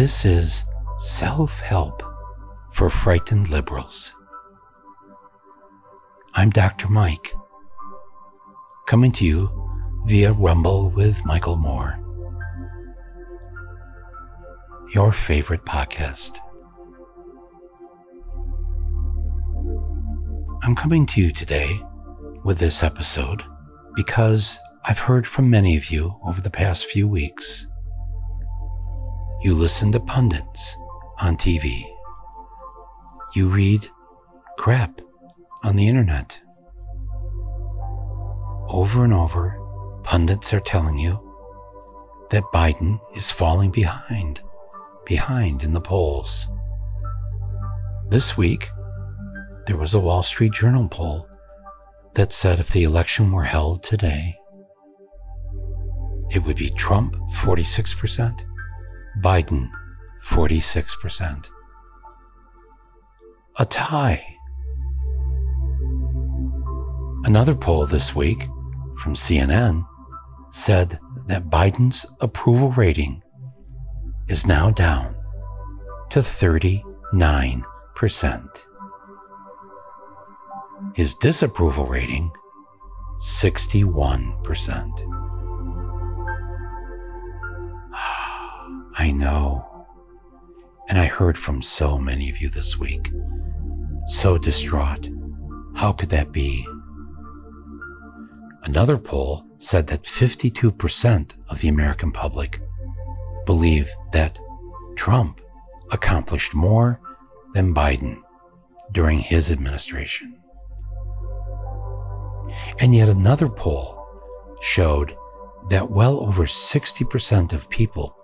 This is Self Help for Frightened Liberals. I'm Dr. Mike, coming to you via Rumble with Michael Moore, your favorite podcast. I'm coming to you today with this episode because I've heard from many of you over the past few weeks. You listen to pundits on TV. You read crap on the internet. Over and over, pundits are telling you that Biden is falling behind, behind in the polls. This week, there was a Wall Street Journal poll that said if the election were held today, it would be Trump 46%, Biden 46%. A tie. Another poll this week from CNN said that Biden's approval rating is now down to 39%. His disapproval rating, 61%. I know. And I heard from so many of you this week. So distraught. How could that be? Another poll said that 52% of the American public believe that Trump accomplished more than Biden during his administration. And yet another poll showed that well over 60% of people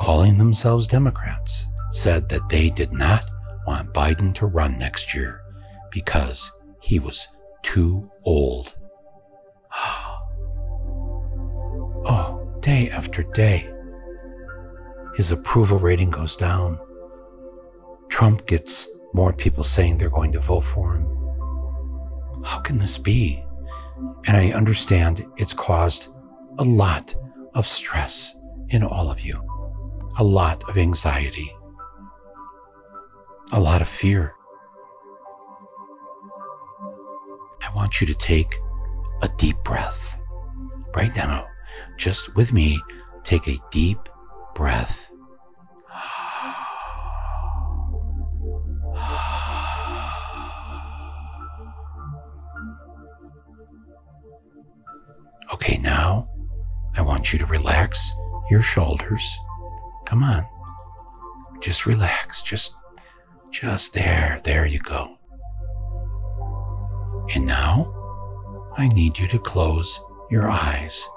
calling themselves Democrats said that they did not want Biden to run next year because he was too old. Oh, day after day, his approval rating goes down. Trump gets more people saying they're going to vote for him. How can this be? And I understand it's caused a lot of stress in all of you, a lot of anxiety, a lot of fear. I want you to take a deep breath right now. Just with me, take a deep breath. Okay, now I want you to relax your shoulders. Come on. Just relax. Just, just there. There you go. And now I need you to close your eyes.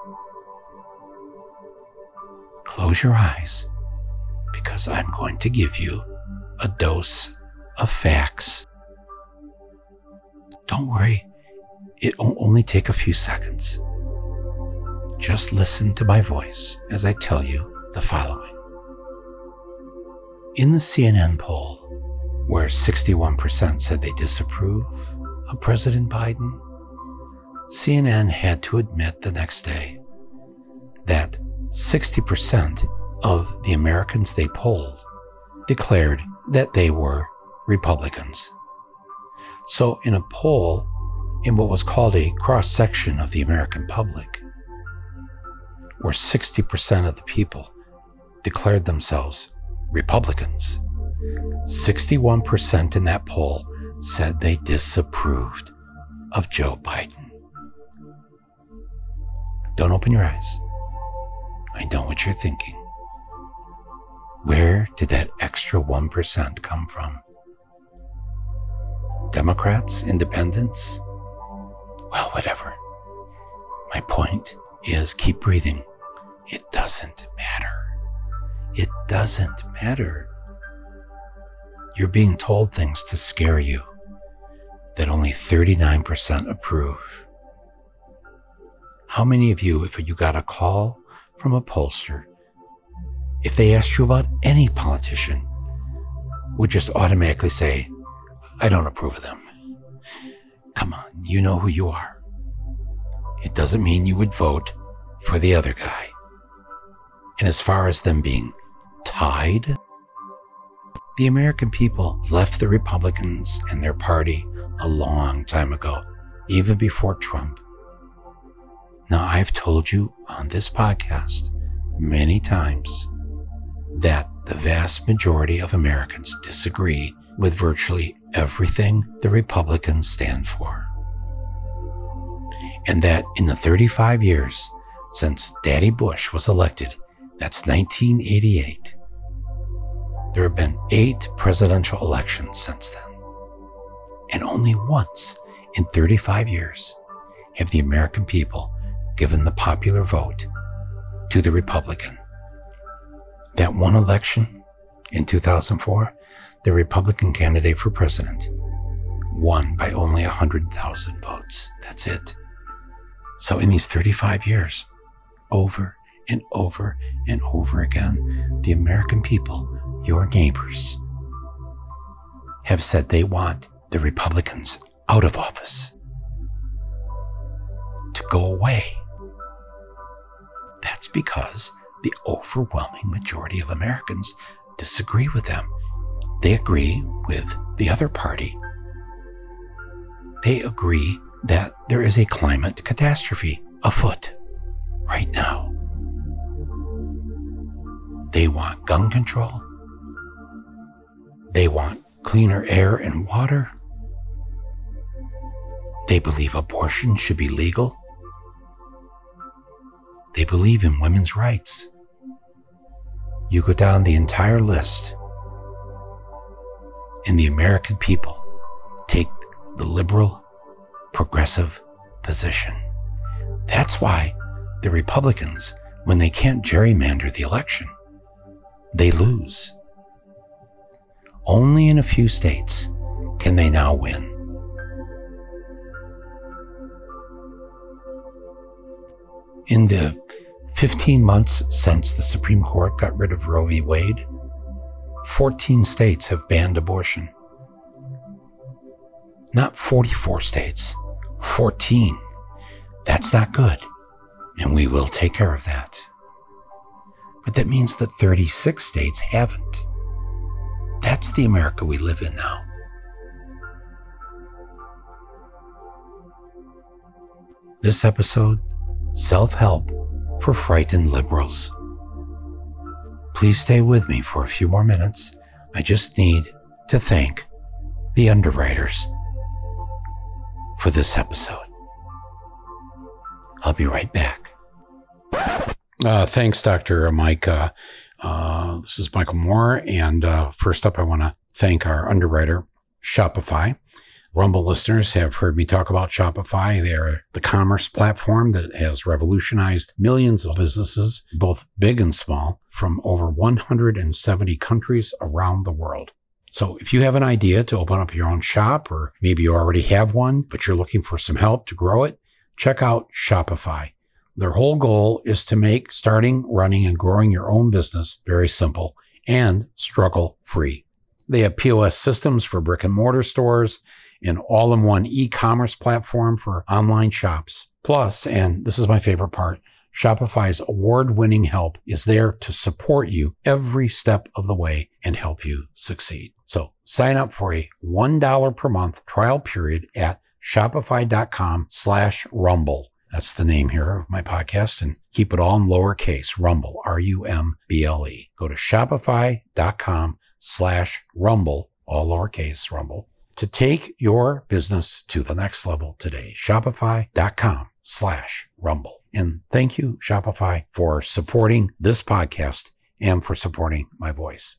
Close your eyes because I'm going to give you a dose of facts. Don't worry, it'll only take a few seconds. Just listen to my voice as I tell you the following. In the CNN poll, where 61% said they disapprove of President Biden, CNN had to admit the next day that 60% of the Americans they polled declared that they were Republicans. So, in a poll in what was called a cross section of the American public, where 60% of the people declared themselves Republicans, 61% in that poll said they disapproved of Joe Biden. Don't open your eyes. I know what you're thinking. Where did that extra 1% come from? Democrats? Independents? Well, whatever. My point is keep breathing. It doesn't matter. It doesn't matter. You're being told things to scare you that only 39% approve. How many of you, if you got a call from a pollster, if they asked you about any politician, would just automatically say, I don't approve of them? Come on, you know who you are. It doesn't mean you would vote for the other guy. And as far as them being tied, the American people left the Republicans and their party a long time ago, even before Trump. Now, I've told you on this podcast many times that the vast majority of Americans disagree with virtually everything the Republicans stand for. And that in the 35 years since Daddy Bush was elected, that's 1988, there have been eight presidential elections since then. And only once in 35 years have the American people given the popular vote to the Republican. That one election in 2004, the Republican candidate for president won by only 100,000 votes. That's it. So in these 35 years, over and over and over again, the American people, your neighbors, have said they want the Republicans out of office to go away. That's because the overwhelming majority of Americans disagree with them. They agree with the other party. They agree that there is a climate catastrophe afoot right now. They want gun control. They want cleaner air and water. They believe abortion should be legal. They believe in women's rights. You go down the entire list, and the American people take the liberal, progressive position. That's why the Republicans, when they can't gerrymander the election, they lose. Only in a few states can they now win. In the 15 months since the Supreme Court got rid of Roe v. Wade, 14 states have banned abortion. Not 44 states, 14. That's not good, and we will take care of that. But that means that 36 states haven't. That's the America we live in now. This episode, Self Help for frightened liberals. Please stay with me for a few more minutes. I just need to thank the underwriters for this episode. I'll be right back. Uh, thanks, Dr. Mike. Uh, this is Michael Moore. And uh, first up, I want to thank our underwriter, Shopify. Rumble listeners have heard me talk about Shopify. They are the commerce platform that has revolutionized millions of businesses, both big and small, from over 170 countries around the world. So if you have an idea to open up your own shop, or maybe you already have one, but you're looking for some help to grow it, check out Shopify. Their whole goal is to make starting, running, and growing your own business very simple and struggle free. They have POS systems for brick and mortar stores an all-in-one e-commerce platform for online shops. Plus, and this is my favorite part, Shopify's award-winning help is there to support you every step of the way and help you succeed. So sign up for a $1 per month trial period at shopify.com slash rumble. That's the name here of my podcast and keep it all in lowercase rumble, R-U-M-B-L-E. Go to shopify.com slash rumble, all lowercase rumble to take your business to the next level today. Shopify.com slash rumble. And thank you, Shopify, for supporting this podcast and for supporting my voice.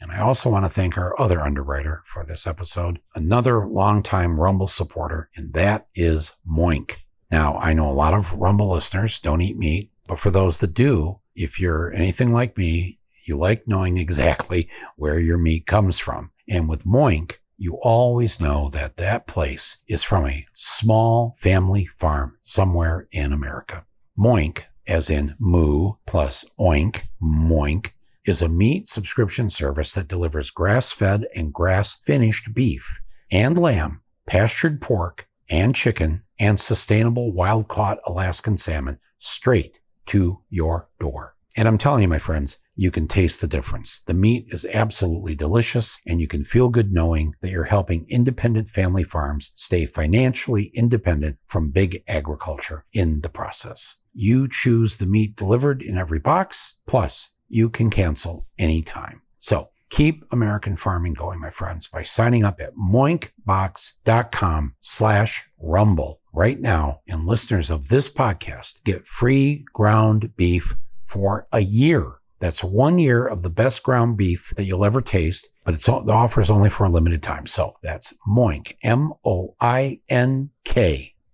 And I also want to thank our other underwriter for this episode, another longtime Rumble supporter, and that is Moink. Now, I know a lot of Rumble listeners don't eat meat, but for those that do, if you're anything like me, you like knowing exactly where your meat comes from. And with Moink, you always know that that place is from a small family farm somewhere in America. Moink, as in moo plus oink, moink, is a meat subscription service that delivers grass-fed and grass-finished beef and lamb, pastured pork and chicken, and sustainable wild-caught Alaskan salmon straight to your door. And I'm telling you, my friends, you can taste the difference. The meat is absolutely delicious and you can feel good knowing that you're helping independent family farms stay financially independent from big agriculture in the process. You choose the meat delivered in every box, plus you can cancel anytime. So keep American farming going, my friends, by signing up at moinkbox.com slash rumble right now. And listeners of this podcast get free ground beef for a year. That's one year of the best ground beef that you'll ever taste, but it's the offer is only for a limited time. So that's Moink, M-O-I-N-K,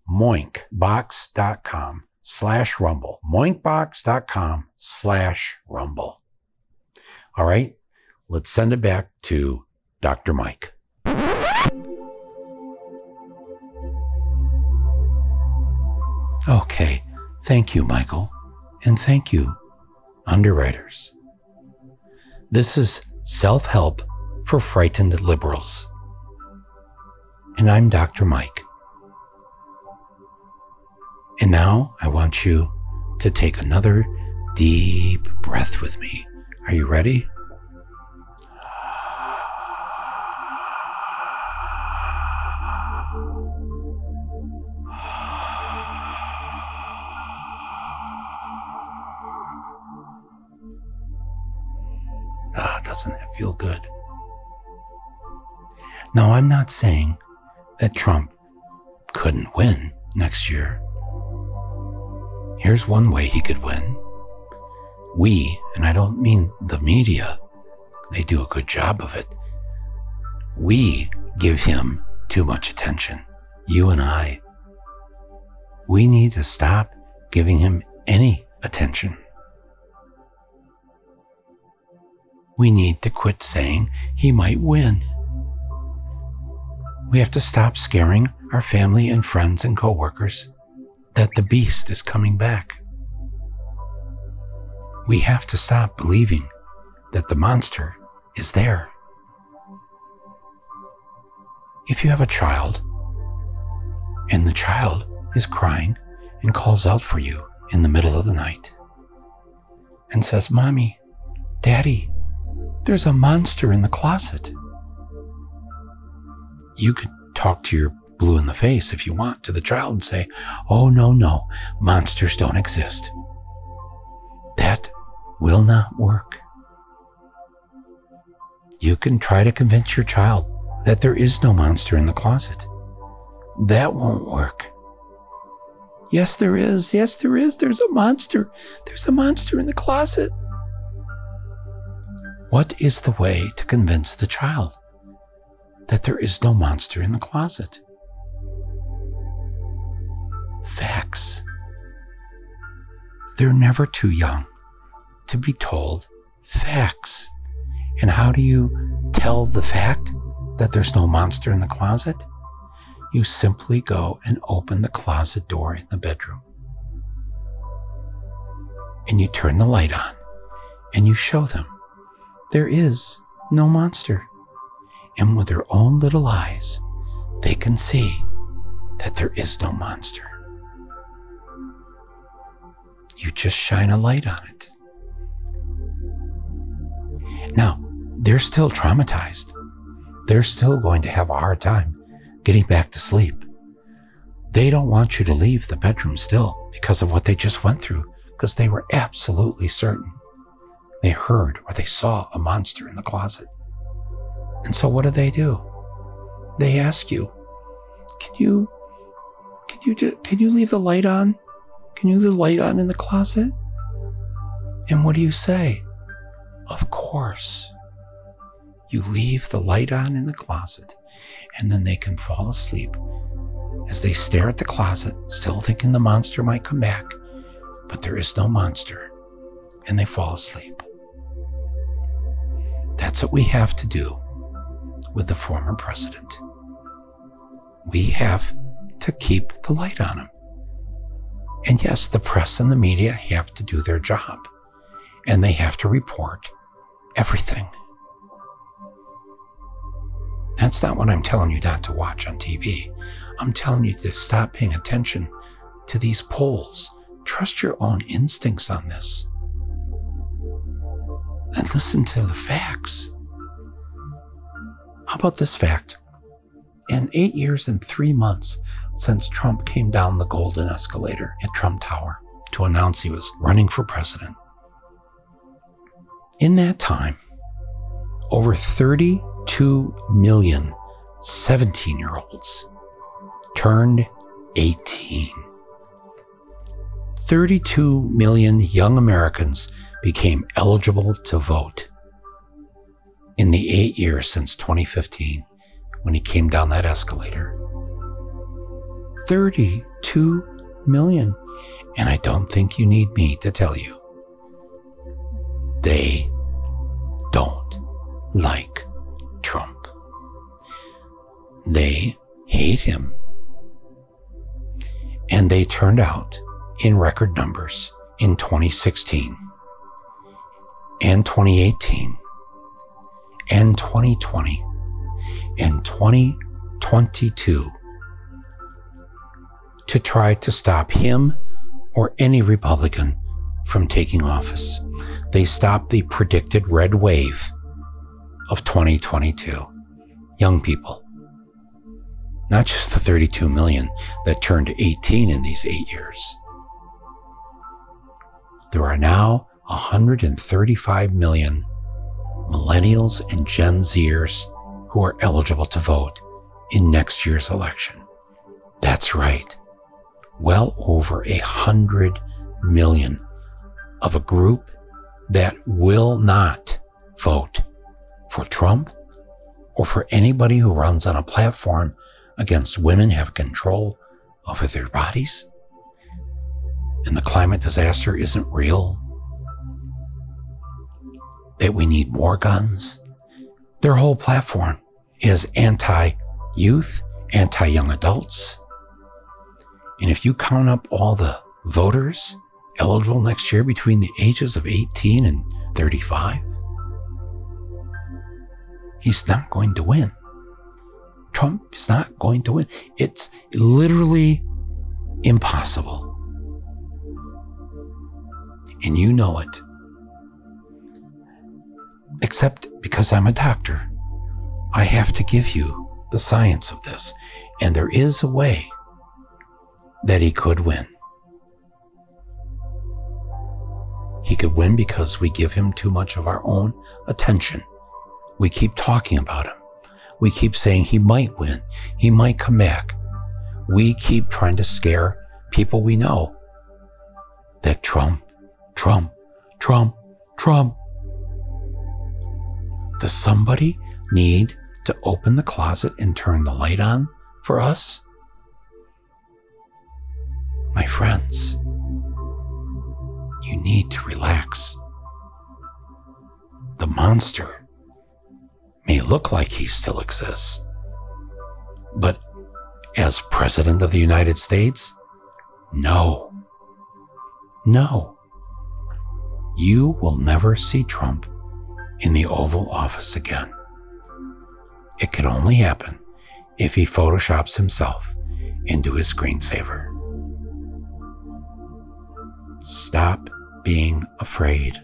moinkbox.com slash rumble, moinkbox.com slash rumble. All right. Let's send it back to Dr. Mike. Okay. Thank you, Michael. And thank you, underwriters. This is self help for frightened liberals. And I'm Dr. Mike. And now I want you to take another deep breath with me. Are you ready? Now, I'm not saying that Trump couldn't win next year. Here's one way he could win. We, and I don't mean the media, they do a good job of it. We give him too much attention. You and I. We need to stop giving him any attention. we need to quit saying he might win. We have to stop scaring our family and friends and coworkers that the beast is coming back. We have to stop believing that the monster is there. If you have a child and the child is crying and calls out for you in the middle of the night and says, Mommy, Daddy, there's a monster in the closet. You could talk to your blue in the face if you want to the child and say, Oh, no, no, monsters don't exist. That will not work. You can try to convince your child that there is no monster in the closet. That won't work. Yes, there is. Yes, there is. There's a monster. There's a monster in the closet. What is the way to convince the child that there is no monster in the closet? Facts. They're never too young to be told facts. And how do you tell the fact that there's no monster in the closet? You simply go and open the closet door in the bedroom. And you turn the light on and you show them there is no monster. And with their own little eyes, they can see that there is no monster. You just shine a light on it. Now, they're still traumatized. They're still going to have a hard time getting back to sleep. They don't want you to leave the bedroom still because of what they just went through, because they were absolutely certain they heard or they saw a monster in the closet. And so what do they do? They ask you, can you, can you, can you leave the light on? Can you leave the light on in the closet? And what do you say? Of course. You leave the light on in the closet and then they can fall asleep as they stare at the closet, still thinking the monster might come back, but there is no monster, and they fall asleep. That's what we have to do with the former president. We have to keep the light on him. And yes, the press and the media have to do their job and they have to report everything. That's not what I'm telling you not to watch on TV. I'm telling you to stop paying attention to these polls. Trust your own instincts on this. and listen to the facts. How about this fact? In eight years and three months since Trump came down the golden escalator at Trump Tower to announce he was running for president, in that time, over 32 million 17 year olds turned 18. 32 million young Americans became eligible to vote in the eight years since 2015 when he came down that escalator. 32 million. And I don't think you need me to tell you. They don't like Trump. They hate him. And they turned out in record numbers in 2016 and 2018 and 2020 and 2022 to try to stop him or any Republican from taking office. They stopped the predicted red wave of 2022. Young people. Not just the 32 million that turned 18 in these eight years. There are now 135 million millennials and Gen Zers who are eligible to vote in next year's election. That's right. Well over a hundred million of a group that will not vote for Trump or for anybody who runs on a platform against women having control over their bodies and the climate disaster isn't real, that we need more guns. Their whole platform is anti youth, anti young adults. And if you count up all the voters eligible next year between the ages of 18 and 35, he's not going to win. Trump is not going to win. It's literally impossible. And you know it. Except because I'm a doctor, I have to give you the science of this. And there is a way that he could win. He could win because we give him too much of our own attention. We keep talking about him. We keep saying he might win. He might come back. We keep trying to scare people we know that Trump, Trump, Trump, Trump. Does somebody need to open the closet and turn the light on for us? My friends, you need to relax. The monster may look like he still exists, but as President of the United States, no. No. You will never see Trump in the Oval Office again. It can only happen if he photoshops himself into his screensaver. Stop being afraid.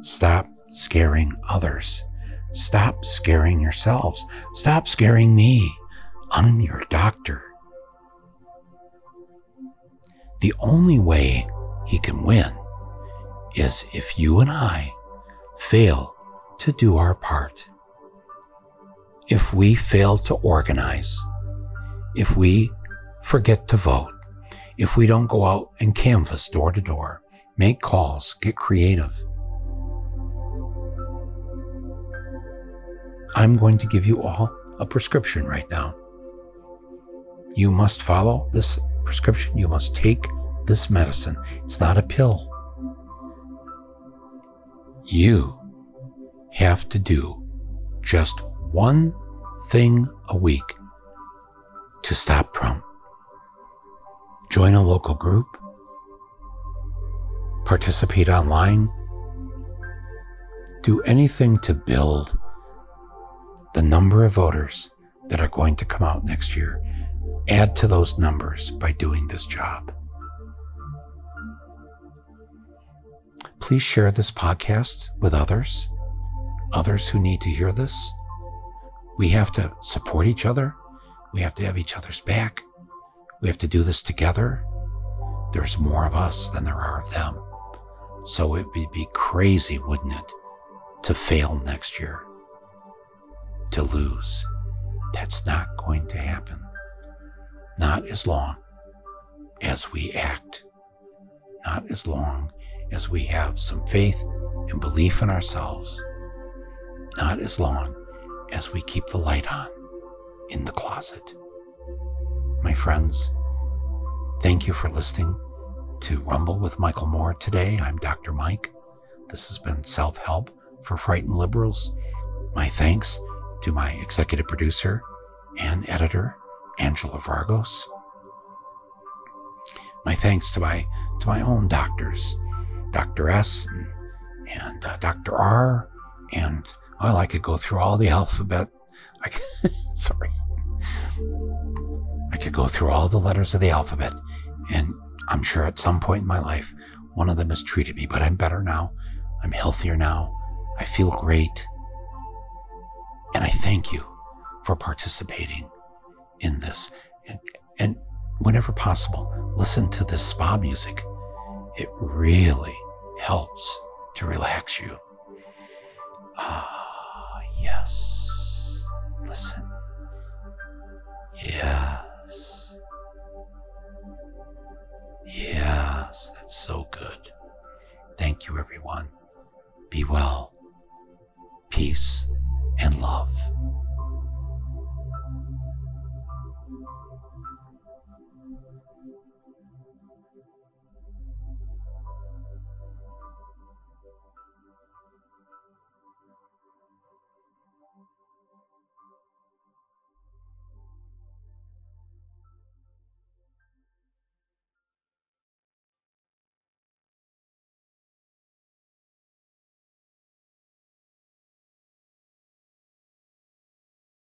Stop scaring others. Stop scaring yourselves. Stop scaring me. I'm your doctor. The only way he can win is if you and I fail to do our part. If we fail to organize, if we forget to vote, if we don't go out and canvass door to door, make calls, get creative. I'm going to give you all a prescription right now. You must follow this prescription. You must take this medicine. It's not a pill. You have to do just one thing a week to stop Trump join a local group, participate online, do anything to build the number of voters that are going to come out next year. Add to those numbers by doing this job. Please share this podcast with others, others who need to hear this. We have to support each other. We have to have each other's back. We have to do this together. There's more of us than there are of them. So it would be crazy, wouldn't it, to fail next year, to lose. That's not going to happen. Not as long as we act. Not as long as we have some faith and belief in ourselves. Not as long as we keep the light on in the closet. My friends, thank you for listening to Rumble with Michael Moore today. I'm Dr. Mike. This has been Self Help for Frightened Liberals. My thanks to my executive producer and editor, Angela Vargos. My thanks to my to my own doctors, Dr. S and, and uh, Dr. R, and well, I could go through all the alphabet. I could, sorry, I could go through all the letters of the alphabet, and I'm sure at some point in my life, one of them has treated me, but I'm better now. I'm healthier now. I feel great. And I thank you for participating in this. And, and whenever possible, listen to this spa music. It really helps to relax you. Ah, yes. Listen. Yes. Yes, that's so good. Thank you, everyone. Be well. Peace and love.